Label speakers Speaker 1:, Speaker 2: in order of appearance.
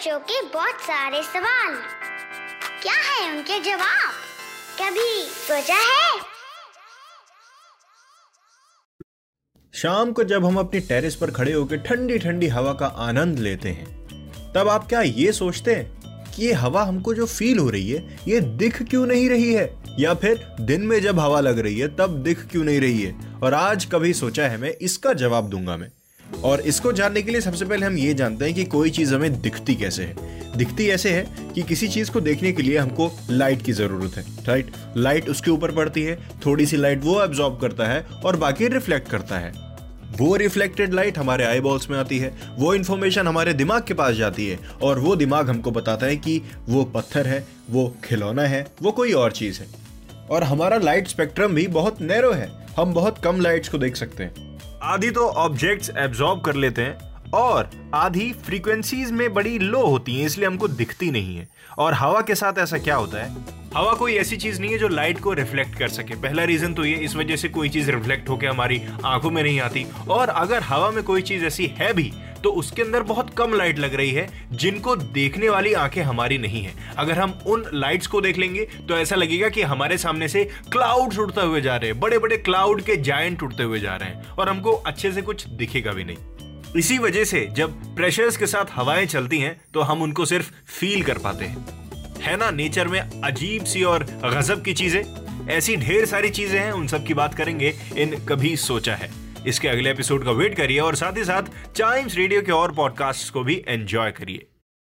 Speaker 1: बच्चों के बहुत सारे सवाल। क्या है उनके जवाब? कभी सोचा है?
Speaker 2: शाम को जब हम अपनी टेरेस पर खड़े होकर ठंडी ठंडी हवा का आनंद लेते हैं, तब आप क्या ये सोचते हैं कि ये हवा हमको जो फील हो रही है, ये दिख क्यों नहीं रही है? या फिर दिन में जब हवा लग रही है, तब दिख क्यों नहीं रही है? और आज कभी सोचा है मैं, इसका जवाब दूँगा मैं। और इसको जानने के लिए सबसे पहले हम ये जानते हैं कि कोई चीज़ हमें दिखती कैसे है। दिखती ऐसे है कि किसी चीज़ को देखने के लिए हमको लाइट की ज़रूरत है राइट लाइट उसके ऊपर पड़ती है थोड़ी सी लाइट वो एब्जॉर्ब करता है और बाकी रिफ्लेक्ट करता है। वो रिफ्लेक्टेड लाइट हमारे आई बॉल्स में आती है, वो इन्फॉर्मेशन हमारे दिमाग के पास जाती है और वो दिमाग हमको बताता है कि वो पत्थर है, वो खिलौना है, वो कोई और चीज़ है। और हमारा लाइट स्पेक्ट्रम भी बहुत नैरो है, हम बहुत कम लाइट्स को देख सकते हैं। आधी तो ऑब्जेक्ट्स एब्जॉर्ब कर लेते हैं और आधी फ्रीक्वेंसीज में बड़ी लो होती हैं, इसलिए हमको दिखती नहीं है। और हवा के साथ ऐसा क्या होता है? हवा कोई ऐसी चीज़ नहीं है जो लाइट को रिफ्लेक्ट कर सके। पहला रीजन तो ये, इस वजह से कोई चीज़ रिफ्लेक्ट होकर हमारी आँखों में नहीं आती। और अगर हवा में कोई चीज़ ऐसी है भी तो उसके अंदर बहुत कम लाइट लग रही है, जिनको देखने वाली आँखें हमारी नहीं है। अगर हम उन लाइट्स को देख लेंगे तो ऐसा लगेगा कि हमारे सामने से क्लाउड उड़ते हुए जा रहे हैं बड़े बड़े क्लाउड के जायंट उड़ते हुए जा रहे हैं, और हमको अच्छे से कुछ दिखेगा भी नहीं। इसी वजह से जब प्रेशर्स के साथ हवाएँ चलती हैं तो हम उनको सिर्फ़ फील कर पाते हैं। है ना? नेचर में अजीब सी और गजब की चीज़ें। ऐसी ढेर सारी चीज़ें हैं, उन सब की बात करेंगे इन कभी सोचा है। इसके अगले एपिसोड का वेट करिए और साथ ही साथ टाइम्स रेडियो के और पॉडकास्ट को भी एंजॉय करिए।